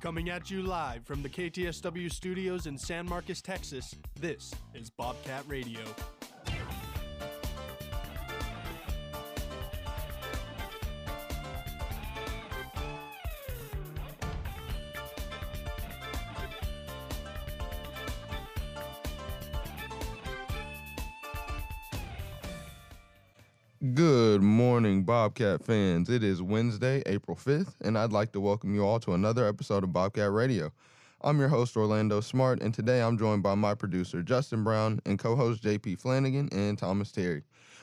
Coming at you live from the KTSW studios in San Marcos, Texas, this is Bobcat Radio. Bobcat fans. It is Wednesday, April 5th, and I'd like to welcome you all to another episode of Bobcat Radio. I'm your host, Orlando Smart, and today I'm joined by my producer, Justin Brown, and co host JP Flanagan and Thomas Terry.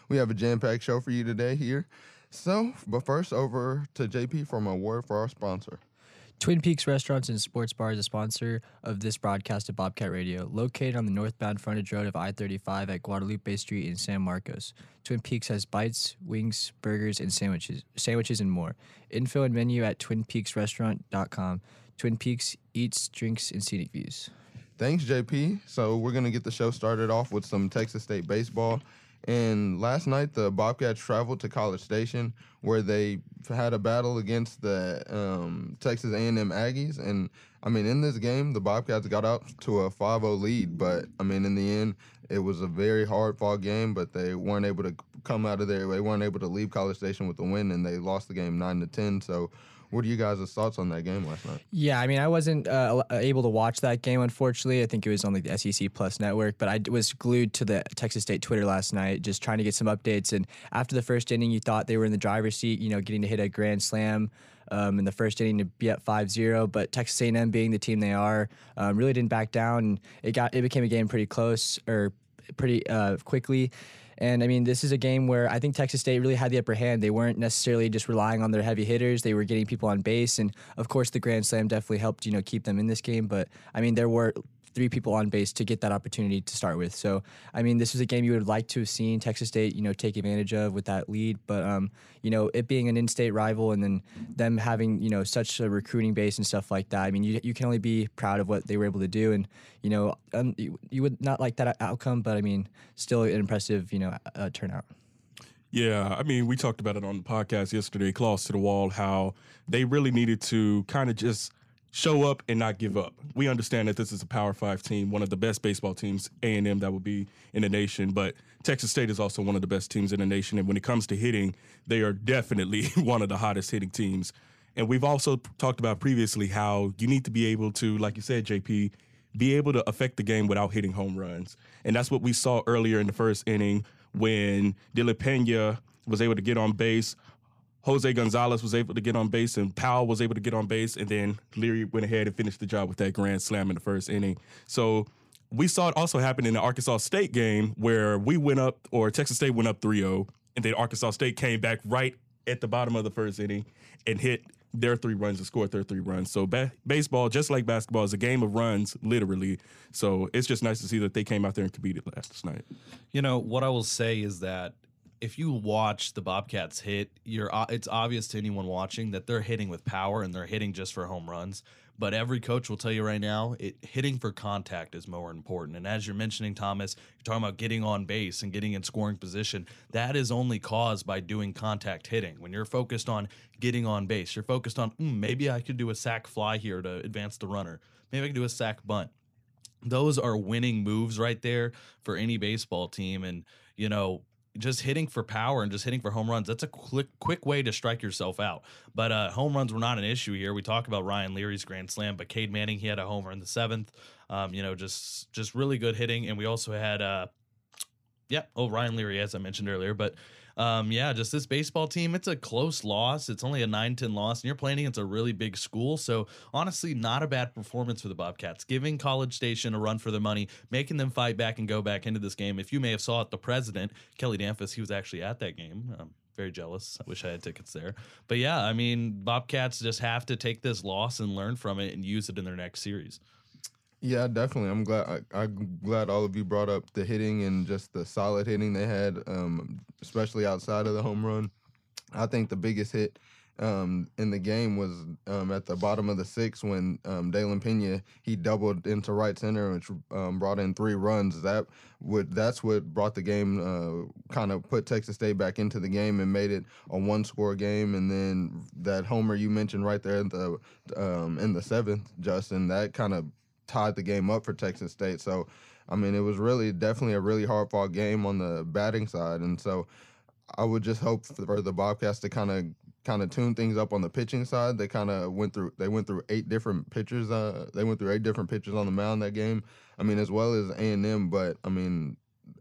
We have a jam packed show for you today here. So, but first, over to JP for a word for our sponsor. Twin Peaks Restaurants and Sports Bar is a sponsor of this broadcast of Bobcat Radio, located on the northbound frontage road of I 35 at Guadalupe Street in San Marcos. Twin Peaks has bites, wings, burgers, and sandwiches, sandwiches and more. Info and menu at twinpeaksrestaurant.com. Twin Peaks eats, drinks, and scenic views. Thanks, JP. So, we're going to get the show started off with some Texas State baseball. And last night, the Bobcats traveled to College Station, where they had a battle against the um, Texas A&M Aggies. And I mean, in this game, the Bobcats got out to a 5-0 lead. But I mean, in the end, it was a very hard-fought game. But they weren't able to come out of there. They weren't able to leave College Station with a win, and they lost the game nine to ten. So what are you guys' thoughts on that game last night? Yeah, I mean, I wasn't uh, able to watch that game, unfortunately. I think it was on the SEC Plus network, but I was glued to the Texas State Twitter last night, just trying to get some updates. And after the first inning, you thought they were in the driver's seat, you know, getting to hit a grand slam. Um, in the first inning to be at 5-0, but Texas A&M being the team they are, um, really didn't back down. It got it became a game pretty close or pretty uh, quickly. And I mean, this is a game where I think Texas State really had the upper hand. They weren't necessarily just relying on their heavy hitters. They were getting people on base, and of course, the grand slam definitely helped you know keep them in this game. But I mean, there were three people on base to get that opportunity to start with. So, I mean, this is a game you would like to have seen Texas State, you know, take advantage of with that lead. But, um, you know, it being an in-state rival and then them having, you know, such a recruiting base and stuff like that. I mean, you, you can only be proud of what they were able to do. And, you know, um, you, you would not like that outcome, but I mean, still an impressive, you know, uh, turnout. Yeah, I mean, we talked about it on the podcast yesterday, Claws to the Wall, how they really needed to kind of just show up and not give up. We understand that this is a Power Five team, one of the best baseball teams, A and M, that will be in the nation. But Texas State is also one of the best teams in the nation, and when it comes to hitting, they are definitely one of the hottest hitting teams. And we've also talked about previously how you need to be able to, like you said, JP, be able to affect the game without hitting home runs. And that's what we saw earlier in the first inning when De La Pena was able to get on base. Jose Gonzalez was able to get on base and Powell was able to get on base, and then Leary went ahead and finished the job with that grand slam in the first inning. So we saw it also happen in the Arkansas State game where we went up, or Texas State went up 3 0, and then Arkansas State came back right at the bottom of the first inning and hit their three runs and scored their three runs. So ba- baseball, just like basketball, is a game of runs, literally. So it's just nice to see that they came out there and competed last night. You know what I will say is that if you watch the Bobcats hit, you're it's obvious to anyone watching that they're hitting with power and they're hitting just for home runs. But every coach will tell you right now, it hitting for contact is more important. And as you're mentioning, Thomas, you're talking about getting on base and getting in scoring position. That is only caused by doing contact hitting. When you're focused on getting on base, you're focused on mm, maybe I could do a sac fly here to advance the runner. Maybe I could do a sac bunt. Those are winning moves right there for any baseball team. And you know, just hitting for power and just hitting for home runs, that's a quick quick way to strike yourself out. But uh, home runs were not an issue here. We talked about Ryan Leary's grand slam, but Cade Manning he had a homer in the seventh. Um, you know, just just really good hitting, and we also had uh, yeah, oh Ryan Leary as I mentioned earlier, but um, yeah, just this baseball team, it's a close loss. It's only a 9 10 loss, and you're playing against a really big school. So, honestly, not a bad performance for the Bobcats. Giving College Station a run for their money, making them fight back and go back into this game. If you may have saw it, the president, Kelly Damphousse, he was actually at that game. Um, very jealous. I wish I had tickets there. But yeah, I mean, Bobcats just have to take this loss and learn from it and use it in their next series. Yeah, definitely. I'm glad. I, am glad all of you brought up the hitting and just the solid hitting they had, um, especially outside of the home run. I think the biggest hit um, in the game was um, at the bottom of the sixth when um, Dalen Pena he doubled into right center, which um, brought in three runs. That would that's what brought the game, uh, kind of put Texas State back into the game and made it a one score game. And then that homer you mentioned right there in the um, in the seventh, Justin, that kind of tied the game up for Texas State. So. I mean, it was really definitely a really hard fought game on the batting side, and so I would just hope for the Bobcats to kind of kind of tune things up on the pitching side. They kind of went through they went through eight different pitchers. Uh, they went through eight different pitchers on the mound that game. I mean, as well as A and M, but I mean,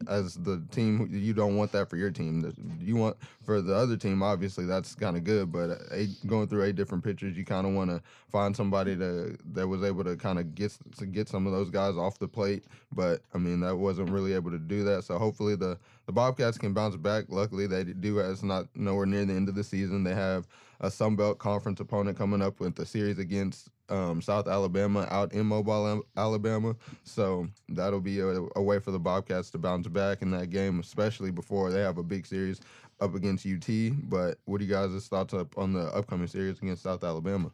as the team, you don't want that for your team. You want for the other team, obviously that's kind of good, but uh, eight, going through eight different pitchers, you kind of want to find somebody to that was able to kind of get to get some of those guys off the plate. But I mean, that wasn't really able to do that. So hopefully the the Bobcats can bounce back. Luckily, they do. It's not nowhere near the end of the season. They have a Sun Belt Conference opponent coming up with a series against um, South Alabama out in Mobile, Alabama. So that'll be a, a, way for the Bobcats to bounce back in that game, especially before they have a big series up against UT. But what do you guys' thoughts up on the upcoming series against South Alabama?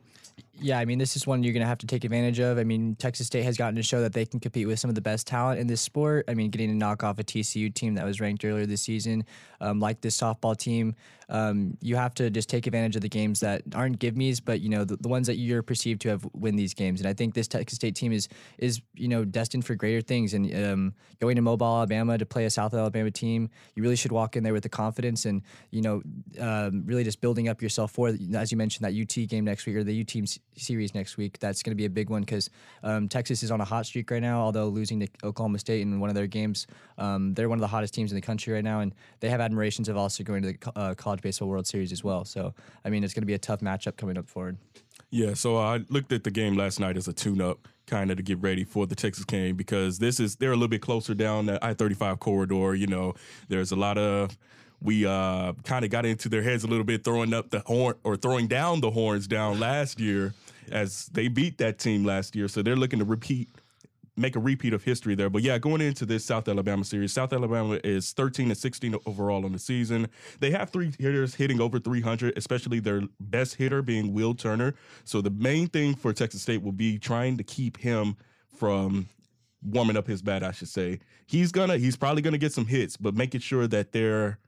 Yeah, I mean, this is one you're going to have to take advantage of. I mean, Texas State has gotten to show that they can compete with some of the best talent in this sport. I mean, getting to knock off a TCU team that was ranked earlier this season, um, like this softball team, um, you have to just take advantage of the games that aren't give me's, but you know the, the ones that you're perceived to have win these games. And I think this Texas State team is is you know destined for greater things. And um, going to Mobile, Alabama to play a South Alabama team, you really should walk in there with the confidence and you know um, really just building up yourself for, as you mentioned, that UT game next week or the UT series next week. That's going to be a big one because um, Texas is on a hot streak right now. Although losing to Oklahoma State in one of their games, um, they're one of the hottest teams in the country right now, and they have admirations of also going to the uh, college baseball World Series as well. So I mean, it's going to be a tough matchup coming up forward. Yeah, so I looked at the game last night as a tune-up, kind of to get ready for the Texas game because this is they're a little bit closer down the I-35 corridor. You know, there's a lot of we uh, kind of got into their heads a little bit, throwing up the horn or throwing down the horns down last year as they beat that team last year. So they're looking to repeat make a repeat of history there. But yeah, going into this South Alabama series, South Alabama is 13 and 16 overall on the season. They have three hitters hitting over 300, especially their best hitter being Will Turner. So the main thing for Texas State will be trying to keep him from warming up his bat, I should say. He's gonna he's probably gonna get some hits, but making sure that they're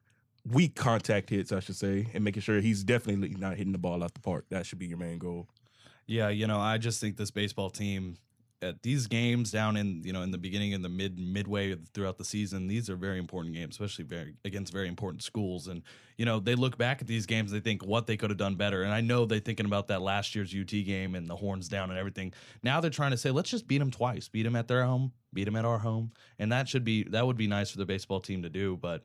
weak contact hits, I should say, and making sure he's definitely not hitting the ball out the park. That should be your main goal. Yeah, you know, I just think this baseball team at these games down in you know in the beginning and the mid midway throughout the season these are very important games especially very against very important schools. And you know they look back at these games they think what they could have done better. And i know they're thinking about that last year's ut game and the horns down and everything. Now they're trying to say let's just beat them twice. Beat them at their home beat them at our home. And that should be that would be nice for the baseball team to do but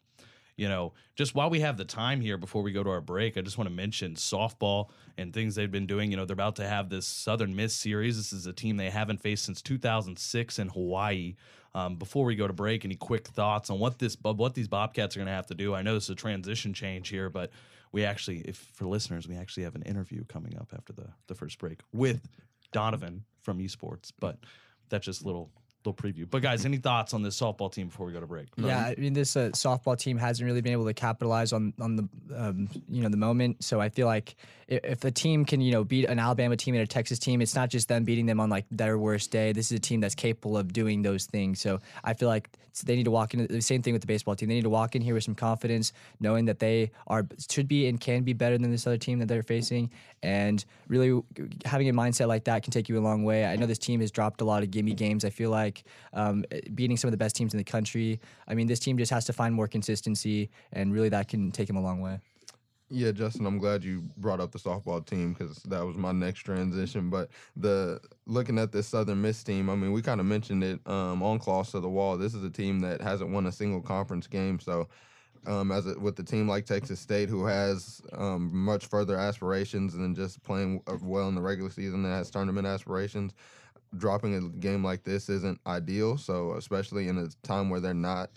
you know, just while we have the time here before we go to our break, I just want to mention softball and things they've been doing. You know, they're about to have this Southern Miss series. This is a team they haven't faced since 2006 in Hawaii. Um, before we go to break, any quick thoughts on what this what these Bobcats are going to have to do? I know this is a transition change here, but we actually, if for listeners, we actually have an interview coming up after the the first break with Donovan from Esports. But that's just a little little preview. But guys, any thoughts on this softball team before we go to break? Yeah, I mean this uh, softball team hasn't really been able to capitalize on on the um, you know the moment. So I feel like if, if a team can you know beat an Alabama team and a Texas team, it's not just them beating them on like their worst day. This is a team that's capable of doing those things. So I feel like they need to walk in the same thing with the baseball team. They need to walk in here with some confidence, knowing that they are should be and can be better than this other team that they're facing, and really having a mindset like that can take you a long way. I know this team has dropped a lot of gimme games. I feel like um, beating some of the best teams in the country. I mean, this team just has to find more consistency, and really that can take them a long way. Yeah, Justin, I'm glad you brought up the softball team because that was my next transition. But the looking at this Southern Miss team, I mean, we kind of mentioned it um, on Claws to the Wall. This is a team that hasn't won a single conference game, so um, as a, with the team like Texas State, who has um, much further aspirations than just playing uh, well in the regular season, that has tournament aspirations. Dropping a game like this isn't ideal. So especially in a time where they're not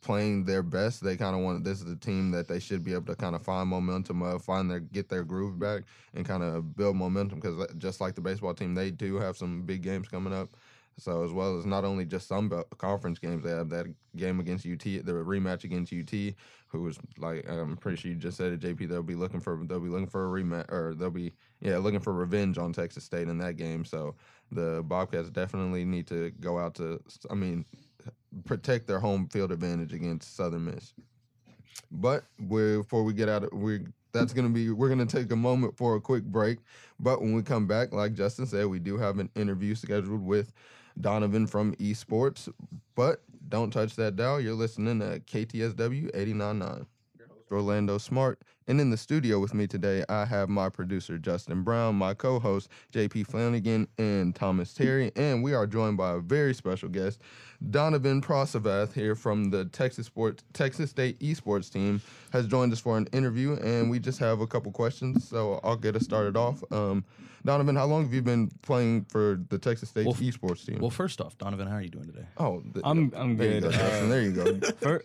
playing their best, they kind of want this is a team that they should be able to kind of find momentum of, find their get their groove back, and kind of build momentum. Because just like the baseball team, they do have some big games coming up. So as well as not only just some conference games, they have that game against UT, the rematch against UT, who was like I'm pretty sure you just said it, JP. They'll be looking for they'll be looking for a rematch or they'll be yeah looking for revenge on Texas State in that game. So the Bobcats definitely need to go out to I mean protect their home field advantage against Southern Miss. But before we get out of we that's gonna be we're gonna take a moment for a quick break. But when we come back, like Justin said, we do have an interview scheduled with Donovan from Esports. But don't touch that dial. You're listening to KTSW 89.9. Orlando Smart. And in the studio with me today, I have my producer, Justin Brown, my co host, JP Flanagan, and Thomas Terry. And we are joined by a very special guest, Donovan Phrasavath, here from the Texas Sports, Texas State esports team, has joined us for an interview. And we just have a couple questions. So I'll get us started off. Um, Donovan, how long have you been playing for the Texas State Well, esports team? Well, first off, Donovan, how are you doing today? oh, th- I'm I'm there you go, Uh, there you go.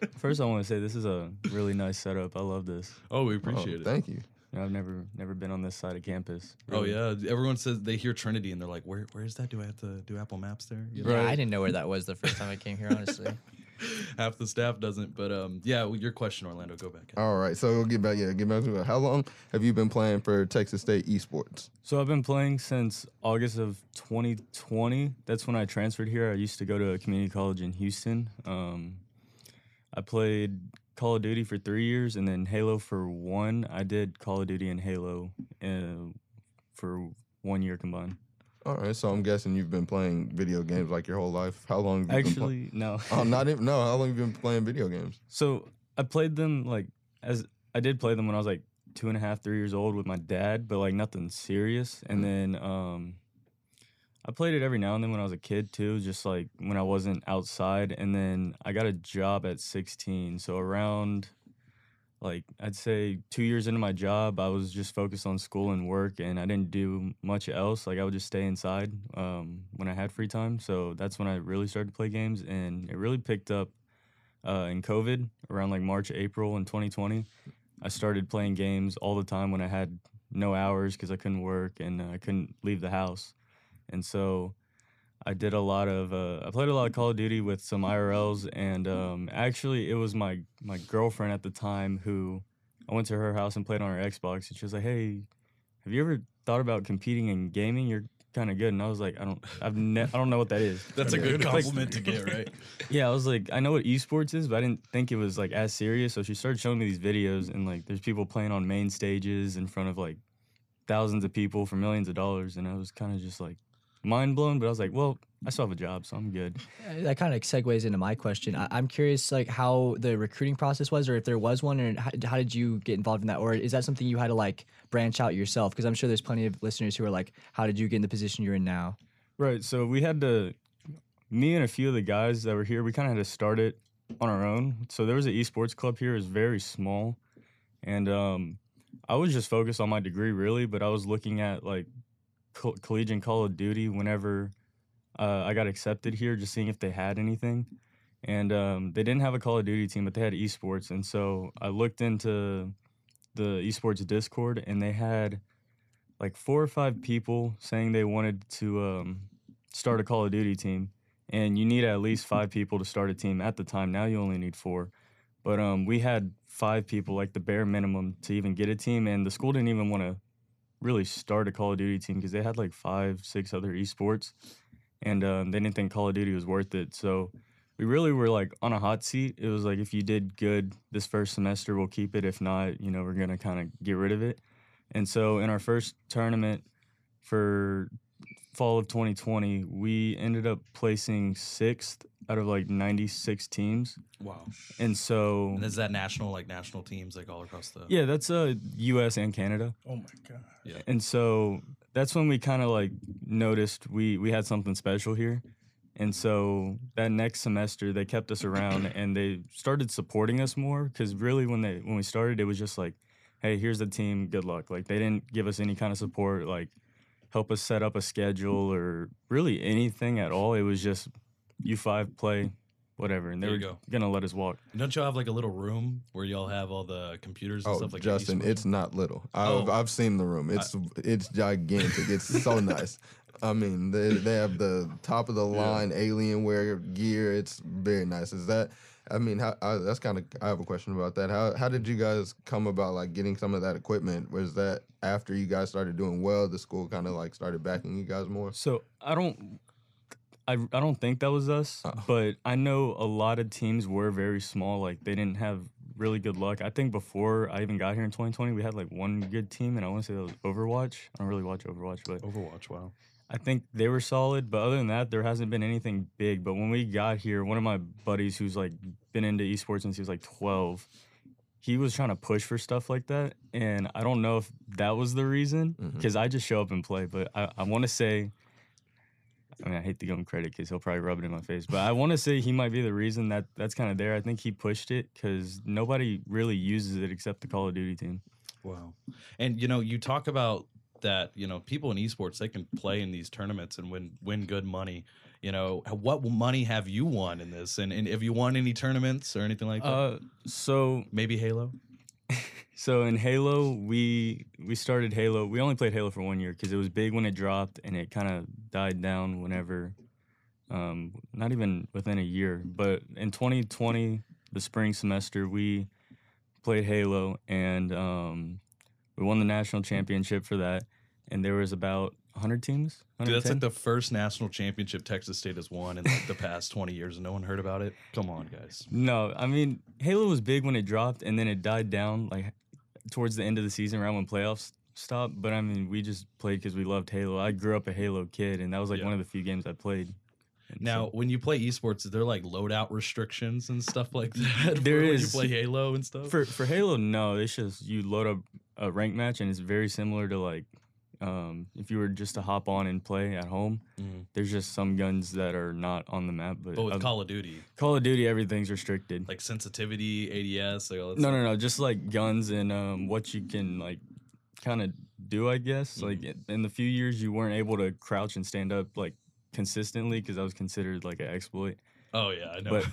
first, I want to say this is a really nice setup. I love this. Oh, we Oh, appreciate it. Thank you. You know, I've never never been on this side of campus. Oh yeah, everyone says they hear Trinity and they're like, "Where, where is that? Do I have to do Apple Maps there?" You know? Yeah, I didn't know where that was the first time I came here. Honestly, Half the staff doesn't, but um, yeah. well, Your question, Orlando. Go back. All right, so we'll get back. Yeah, get back to it. How long have you been playing for Texas State esports? So I've been playing since August of 2020. That's when I transferred here. I used to go to a community college in Houston. Um, I played Call of Duty for three years and then Halo for one. I did Call of Duty and Halo uh, for one year combined. All right, so I'm guessing you've been playing video games like your whole life. How long? Have you been Actually, no. play- oh, not even. No, how long have you been playing video games? So I played them like as I did play them when I was like two and a half, three years old with my dad, but like nothing serious. And then um, I played it every now and then when I was a kid too, just like when I wasn't outside. And then I got a job at 16, so around like I'd say two years into my job, I was just focused on school and work, and I didn't do much else. Like I would just stay inside um, when I had free time. So that's when I really started to play games, and it really picked up uh, in COVID around like March, April in 2020. I started playing games all the time when I had no hours because I couldn't work and uh, I couldn't leave the house, and so I did a lot of uh, I played a lot of Call of Duty with some IRLs, and um, actually it was my my girlfriend at the time who I went to her house and played on her Xbox, and she was like, "Hey, have you ever thought about competing in gaming? You're kind of good." And I was like, "I don't, I've ne- I don't know what that is." That's a good Like- compliment to get, right? Yeah, I was like, I know what esports is, but I didn't think it was like as serious. So she started showing me these videos, and like, there's people playing on main stages in front of like thousands of people for millions of dollars, and I was kind of just like mind blown. But I was like, well, I still have a job, so I'm good. Uh, that kind of segues into my question. I- I'm curious, like how the recruiting process was, or if there was one, and how, how did you get involved in that, or is that something you had to like branch out yourself? Because I'm sure there's plenty of listeners who are like, how did you get in the position you're in now? Right. So we had to, me and a few of the guys that were here, we kind of had to start it on our own. So there was an esports club here. It was very small, and um, I was just focused on my degree really, but I was looking at like coll- collegiate Call of Duty whenever uh, I got accepted here, just seeing if they had anything. And um, they didn't have a Call of Duty team, but they had esports. And so I looked into the esports Discord, and they had like four or five people saying they wanted to um, start a Call of Duty team, and you need at least five people to start a team at the time. Now you only need four, but um, we had five people, like the bare minimum, to even get a team, and the school didn't even want to really start a Call of Duty team because they had like five, six other esports, and um, they didn't think Call of Duty was worth it. So we really were like on a hot seat. It was like if you did good this first semester, we'll keep it. If not, you know, we're gonna kind of get rid of it. And so in our first tournament for fall of 2020, we ended up placing sixth out of like 96 teams. Wow. And so And is that national, like national teams, like all across the? yeah, that's uh US and Canada. Oh my god. Yeah. And so that's when we kind of like noticed we we had something special here. And so that next semester they kept us around and they started supporting us more cuz really when they when we started it was just like hey, here's the team, good luck. Like they didn't give us any kind of support like help us set up a schedule or really anything at all. It was just you five play whatever and they There were you go. going to let us walk. Don't y'all have like a little room where y'all have all the computers and Oh, stuff like Justin, that? it's not little. Oh. I've Oh. I've seen the room. It's it's gigantic. It's so nice. I mean, they they have the top of the line Alienware gear. It's very nice. Is that? I mean, how, I, that's kind of. I have a question about that. How how did you guys come about like getting some of that equipment? Was that after you guys started doing well, the school kind of like started backing you guys more? So I don't, I, I don't think that was us, Oh. but I know a lot of teams were very small. Like they didn't have really good luck. I think before I even got here in 2020, we had like one good team, and I want to say that was Overwatch. I don't really watch Overwatch, but Overwatch, wow. I think they were solid. But other than that, there hasn't been anything big. But when we got here, one of my buddies who's like been into esports since he was like 12. He was trying to push for stuff like that, and I don't know if that was the reason mm-hmm. because I just show up and play. But I, I want to say I mean, I hate to give him credit because he'll probably rub it in my face, but I want to say he might be the reason that that's kind of there. I think he pushed it because nobody really uses it except the Call of Duty team. Wow. And you know, you talk about that, you know, people in esports they can play in these tournaments and win win good money. You know, what money have you won in this? And, and have you won any tournaments or anything like that? Uh, so Maybe Halo? So in Halo, we we started Halo. We only played Halo for one year because it was big when it dropped, and it kind of died down whenever. Um, not even within a year, but in 2020, the spring semester, we played Halo, and um, we won the national championship for that. And there was about 100 teams. Dude, that's like the first national championship Texas State has won in like the past 20 years and no one heard about it. Come on, guys. No, I mean Halo was big when it dropped, and then it died down like towards the end of the season, around when playoffs stopped. But I mean, we just played because we loved Halo. I grew up a Halo kid, and that was like Yeah. one of the few games I played. And Now, so- when you play esports, is there like loadout restrictions and stuff like that? There is. You play Halo and stuff? for for Halo, no, it's just you load up a rank match, and it's very similar to like um, if you were just to hop on and play at home. Mhm. There's just some guns that are not on the map, but, But with Call of Duty, Call of Duty, everything's restricted. like sensitivity, ADS, like all that No, stuff. no, no. Just like guns and um, what you can like kind of do, I guess. Mm-hmm. Like in- in the few years you weren't able to crouch and stand up like consistently because that was considered like an exploit. Oh yeah, I know. But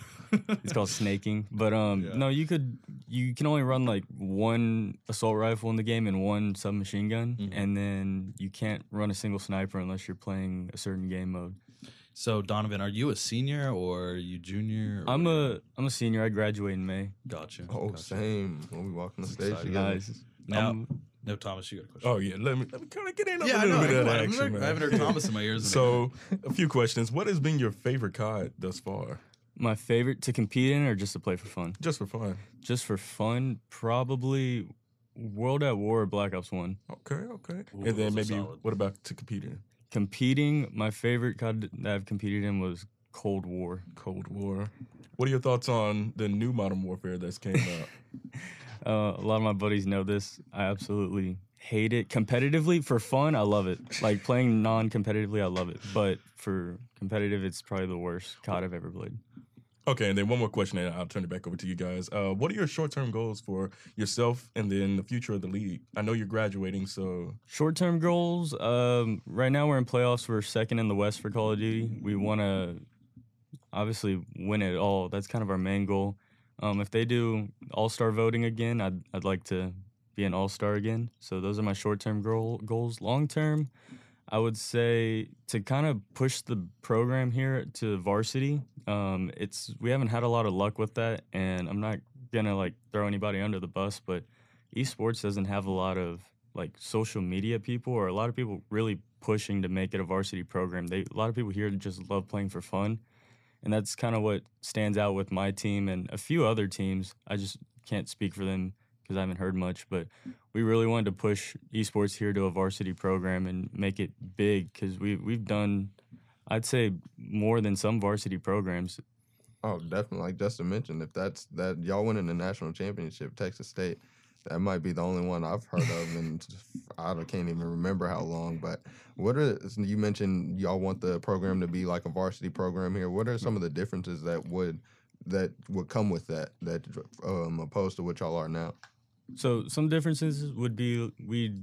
It's called snaking. But um, Yeah. no, you could you can only run like one assault rifle in the game and one submachine gun, Mhm. and then you can't run a single sniper unless you're playing a certain game mode. so Donovan, are you a senior or are you junior? or I'm a I'm a senior. I graduate in May. gotcha. Oh, gotcha. same. When we walk on the stage exciting. together. Guys, Now, I'm- no, Thomas, you got a question. Oh yeah, let me let me kind of get in on yeah, a I little know. bit of that action, I'm- man. I haven't heard Thomas in my ears. So, a few questions. What has been your favorite COD thus far? my favorite to compete in or just to play for fun. Just for fun. just for fun, probably World at War or Black Ops One. Okay, okay. Ooh, and then maybe solid. what about to compete in Competing, my favorite COD that I've competed in was Cold War. Cold War? What are your thoughts on the new Modern Warfare that's came out? Uh, a lot of my buddies know this. I absolutely hate it. Competitively, for fun, I love it. Like playing non-competitively, I love it. But for competitive, it's probably the worst COD I've ever played. okay, and then one more question, and I'll turn it back over to you guys. Uh, what are your short-term goals for yourself and then the future of the league? I know you're graduating, so Short-term goals. Um, right now, we're in playoffs. We're second in the West for Call of Duty. We want to obviously win it all. That's kind of our main goal. Um, if they do All Star voting again, I'd I'd like to be an All Star again. So those are my short-term goal, goals. Long-term, I would say to kind of push the program here to varsity. Um, it's we haven't had a lot of luck with that, and I'm not gonna like throw anybody under the bus, but esports doesn't have a lot of like social media people or a lot of people really pushing to make it a varsity program. They a lot of people here just love playing for fun. And that's kind of what stands out with my team and a few other teams. I just can't speak for them because I haven't heard much, but we really wanted to push esports here to a varsity program and make it big because we we've done I'd say more than some varsity programs. Oh, definitely. Like Justin mentioned, if that's that y'all winning the national championship, Texas State, that might be the only one I've heard of, and I can't even remember how long. But what are you mentioned? Y'all want the program to be like a varsity program here. What are some of the differences that would that would come with that that um, opposed to what y'all are now? So some differences would be we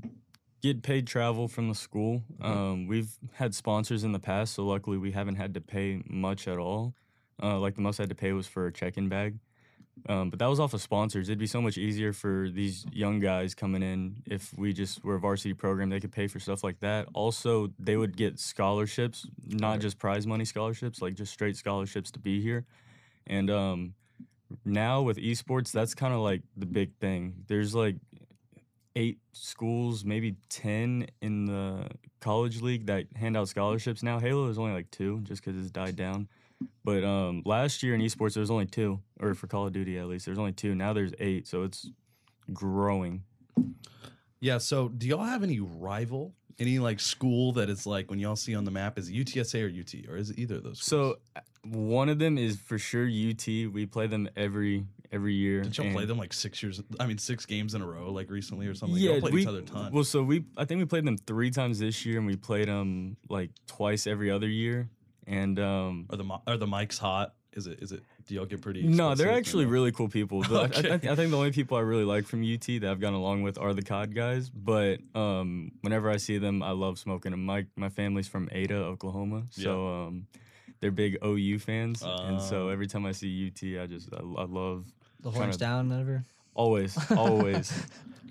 get paid travel from the school. Mm-hmm. Um, we've had sponsors in the past, so luckily we haven't had to pay much at all. Uh, like the most I had to pay was for a check-in bag. Um, but that was off of sponsors. It'd be so much easier for these young guys coming in if we just were a varsity program. They could pay for stuff like that. Also, they would get scholarships, not just prize money scholarships, like just straight scholarships to be here. And um, now with esports, that's kind of like the big thing. There's like eight schools, maybe 10 in the college league that hand out scholarships now. Halo is only like two just because it's died down. But um, last year in esports, there was only two, or for Call of Duty at least, there's only two. Now there's eight, so it's growing. Yeah. So, do y'all have any rival? Any like school that is like when y'all see on the map is it UTSA or UT or is it either of those? Schools? So uh, one of them is for sure UT. We play them every every year. did y'all play them like six years? I mean, six games in a row, like recently or something. Yeah, y'all played we, each other ton. Well, so we I think we played them three times this year, and we played them like twice every other year. And um, are the are the mics hot? Is it is it? Do y'all get pretty? no, they're actually really cool people. The- I- I, Okay. I, I think the only people I really like from UT that I've gotten along with are the COD guys. But um, whenever I see them, I love smoking them. My my family's from Ada, Oklahoma, so um, they're big OU fans, and so Oh. every time I see UT, I just I, I love The horns to- down, whatever. Always always.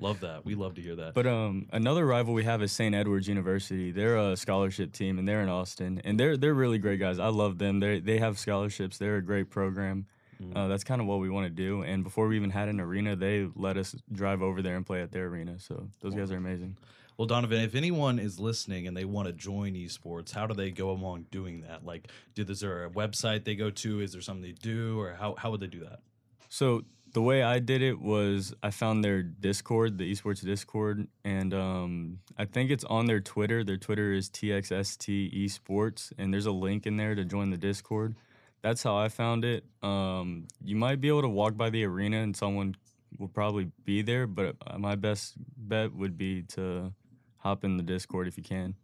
Love that. We love to hear that. But um, another rival we have is St. Edward's University. They're a scholarship team, and they're in Austin, and they're they're really great guys. I love them. They they have scholarships. They're a great program. Uh, that's kind of what we want to do. And before we even had an arena, they let us drive over there and play at their arena. So those guys are amazing. Well, Donovan, if anyone is listening and they want to join esports, how do they go along doing that? Like, did, is there a website they go to? Is there something they do, or how, how would they do that? So the way I did it was I found their Discord, the esports Discord, and um, I think it's on their Twitter. Their Twitter is TXST Esports, and there's a link in there to join the Discord. That's how I found it. Um, you might be able to walk by the arena and someone will probably be there, but uh, my best bet would be to hop in the Discord if you can.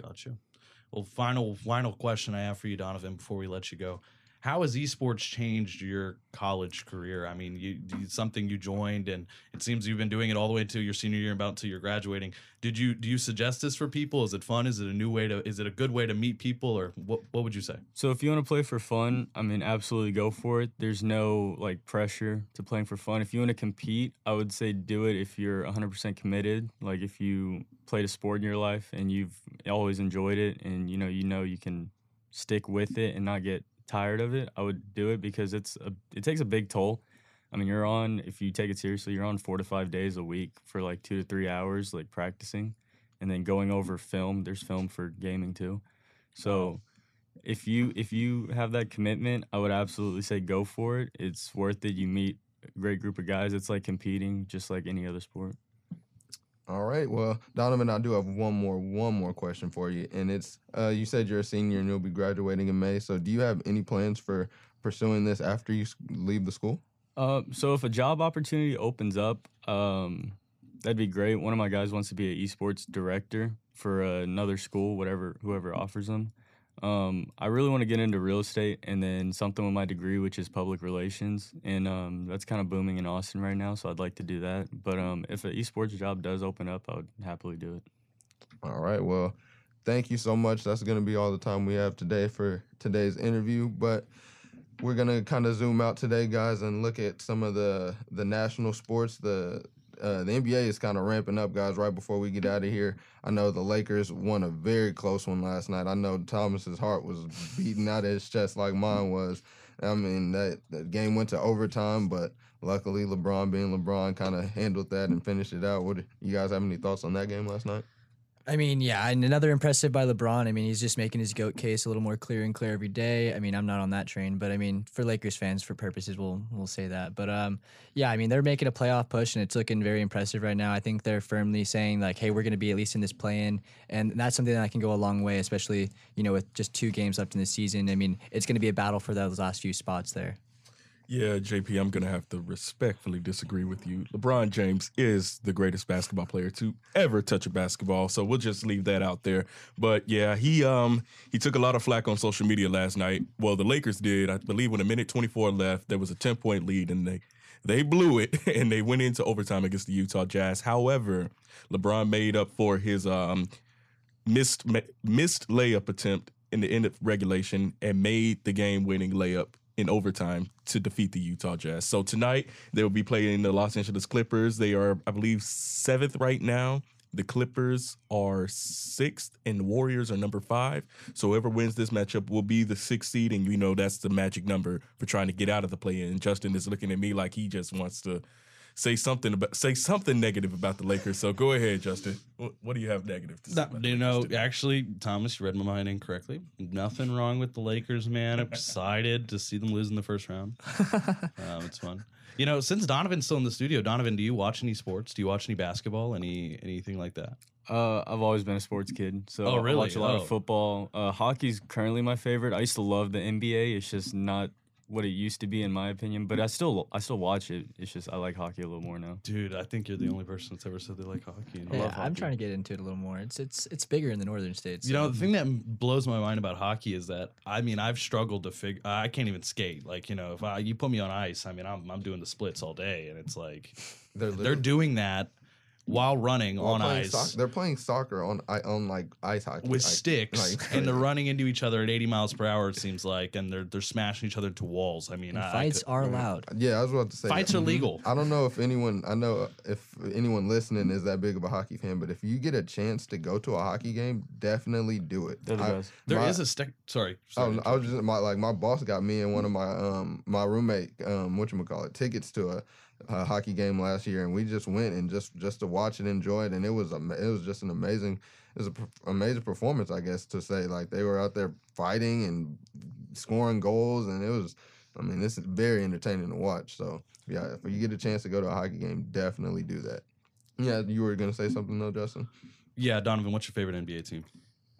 Gotcha. Well, final final question I have for you, Donovan, before we let you go. How has esports changed your college career? I mean, you, you something you joined, and it seems you've been doing it all the way to your senior year, about until you're graduating. Did you do you suggest this for people? Is it fun? Is it a new way to? Is it a good way to meet people, or what? What would you say? So if you want to play for fun, I mean, absolutely go for it. There's no like pressure to playing for fun. If you want to compete, I would say do it if you're 100% committed. Like if you played a sport in your life and you've always enjoyed it, and you know you know you can stick with it and not get tired of it, I would do it because it's a it takes a big toll. I mean, you're on if you take it seriously, you're on four to five days a week for like two to three hours, like practicing, and then going over film. There's film for gaming too, so if you if you have that commitment, I would absolutely say go for it. It's worth it. You meet a great group of guys. It's like competing, just like any other sport. All right. Well, Donovan, I do have one more one more question for you, and it's uh, you said you're a senior and you'll be graduating in May. So, do you have any plans for pursuing this after you leave the school? Uh, so if a job opportunity opens up, um, that'd be great. One of my guys wants to be an esports director for another school, whatever whoever offers them. Um, I really want to get into real estate and then something with my degree, which is public relations, and um, that's kind of booming in Austin right now. So I'd like to do that. But um, if an esports job does open up, I would happily do it. All right. Well, thank you so much. That's going to be all the time we have today for today's interview. But we're going to kind of zoom out today, guys, and look at some of the the national sports. The uh, the NBA is kind of ramping up, guys. Right before we get out of here, I know the Lakers won a very close one last night. I know Thomas's heart was beating out of his chest like mine was. I mean, that, that game went to overtime, but luckily LeBron, being LeBron, kind of handled that and finished it out. What you guys have any thoughts on that game last night? I mean, yeah, and another impressive by LeBron. I mean, he's just making his goat case a little more clear and clear every day. I mean, I'm not on that train, but I mean, for Lakers fans, for purposes, we'll we'll say that. But um, yeah, I mean, they're making a playoff push, and it's looking very impressive right now. I think they're firmly saying like, hey, we're going to be at least in this play-in, and that's something that can go a long way, especially you know with just two games left in the season. I mean, it's going to be a battle for those last few spots there. Yeah, JP, I'm going to have to respectfully disagree with you. LeBron James is the greatest basketball player to ever touch a basketball, so we'll just leave that out there. But yeah, he um he took a lot of flack on social media last night. Well, the Lakers did. I believe when a minute 24 left, there was a 10-point lead and they they blew it and they went into overtime against the Utah Jazz. However, LeBron made up for his um missed missed layup attempt in the end of regulation and made the game winning layup in overtime to defeat the Utah Jazz. So tonight they will be playing the Los Angeles Clippers. They are, I believe, seventh right now. The Clippers are sixth, and the Warriors are number five. So whoever wins this matchup will be the sixth seed, and you know that's the magic number for trying to get out of the play-in. Justin is looking at me like he just wants to say something about say something negative about the Lakers. So go ahead, Justin. What, what do you have negative to say? No, about the you know, Lakers today? actually, Thomas, you read my mind incorrectly. Nothing wrong with the Lakers, man. I'm excited to see them lose in the first round. um, it's fun. You know, since Donovan's still in the studio, Donovan, do you watch any sports? Do you watch any basketball? Any anything like that? Uh, I've always been a sports kid, so Oh, I really? watch a lot Oh. of football. Uh, hockey's currently my favorite. I used to love the NBA. It's just not what it used to be, in my opinion. But I still, I still watch it. It's just I like hockey a little more now. Dude, I think you're the mm. only person that's ever said they like hockey. and I Yeah, love I'm trying to get into it a little more. It's it's it's bigger in the northern states. You know, the thing that blows my mind about hockey is that I mean, I've struggled to figure. I can't even skate. Like, you know, if I, you put me on ice, I mean, I'm I'm doing the splits all day, and it's like They're they're doing that while running while on ice soc- they're playing soccer on on like ice hockey with like- sticks, like- and they're running into each other at 80 miles per hour. It seems like, and they're they're smashing each other into walls. I mean, and I, I fights could- are allowed. Yeah, I was about to say fights that. are legal. I don't know if anyone I know if anyone listening is that big of a hockey fan, but if you get a chance to go to a hockey game, definitely do it. They're the I- best. There my- is a stick. Sorry, Oh, sorry. no, I was just my like my boss got me and one of my um my roommate um what you call it tickets to a, a hockey game last year and we just went and just just to watch and enjoy it and it was ama- it was just an amazing it was an amazing performance I guess to say like they were out there fighting and scoring goals and it was I mean this is very entertaining to watch so yeah if you get a chance to go to a hockey game definitely do that yeah you were gonna say something though Justin yeah, Donovan, what's your favorite NBA team?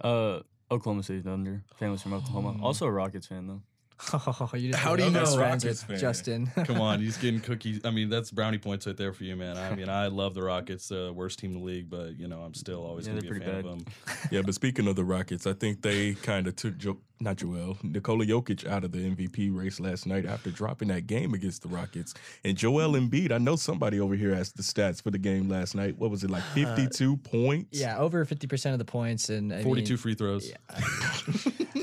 Uh, Oklahoma City Thunder. Family's from Oklahoma. Also a Rockets fan though. Oh, you just How do you know? Rockets fan. Justin? Come on, he's getting cookies. I mean, that's brownie points right there for you, man. I mean, I love the Rockets, uh, worst team in the league, but you know, I'm still always Yeah, going to be a they're fan pretty of them. Yeah, but speaking of the Rockets, I think they kind of took jo- not Joel Nikola Jokic out of the MVP race last night after dropping that game against the Rockets. And Joel Embiid, I know somebody over here has the stats for the game last night. What was it like, fifty-two points? yeah, over fifty percent of the points, and I 42 Mean, free throws. Yeah.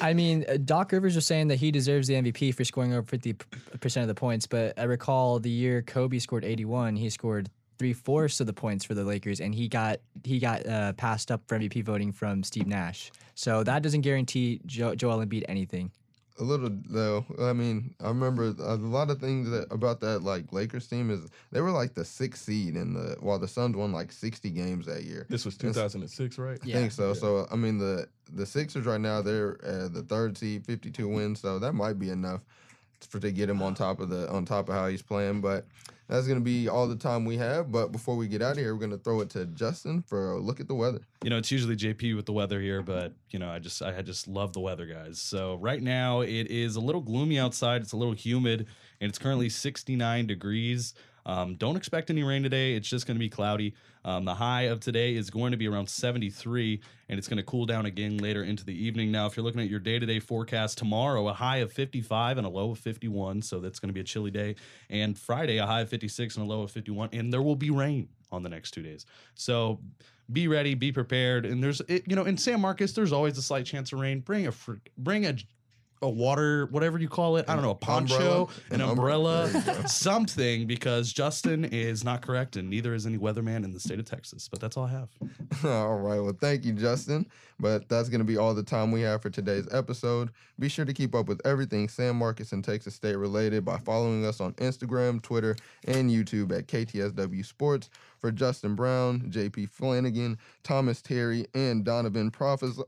I mean, uh, Doc Rivers was saying that he deserves the MVP for scoring over fifty percent of the points, but I recall the year Kobe scored eighty-one, he scored three fourths of the points for the Lakers, and he got he got uh, passed up for MVP voting from Steve Nash. So that doesn't guarantee jo- Joel Embiid anything. A little though. I mean, I remember a lot of things that, about that like Lakers team is they were like the sixth seed in the while the Suns won like sixty games that year. This was 2006, right? I think so. So I mean the the Sixers right now they're uh, the third seed, fifty two wins. So that might be enough for to get him on top of the on top of how he's playing. But that's gonna be all the time we have. But before we get out of here, we're gonna throw it to Justin for a look at the weather. You know, it's usually JP with the weather here, but you know, I just I just love the weather, guys. So right now it is a little gloomy outside. It's a little humid, and it's currently 69 degrees. Um, don't expect any rain today. It's just going to be cloudy. Um, the high of today is going to be around 73, and it's going to cool down again later into the evening. Now, if you're looking at your day to day forecast tomorrow, a high of 55 and a low of 51, so that's going to be a chilly day. And Friday, a high of 56 and a low of 51, and there will be rain on the next two days. So be ready, be prepared. And there's, it, you know, in San Marcos, there's always a slight chance of rain. Bring a bring a a water, whatever you call it. I don't know, a poncho, Umbrella? an An umbre- umbrella, go. something, because Justin is not correct, and neither is any weatherman in the state of Texas. But that's all I have. All right. Well, thank you, Justin. But that's going to be all the time we have for today's episode. Be sure to keep up with everything San Marcos and Texas State related by following us on Instagram, Twitter, and YouTube at KTSW Sports. For Justin Brown, JP Flanagan, Thomas Terry, and Donovan Profes-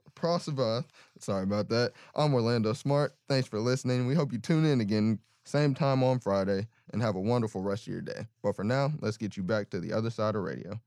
sorry about that. I'm Orlando Smart. Thanks for listening. We hope you tune in again, same time on Friday, and have a wonderful rest of your day. But for now, let's get you back to the other side of radio.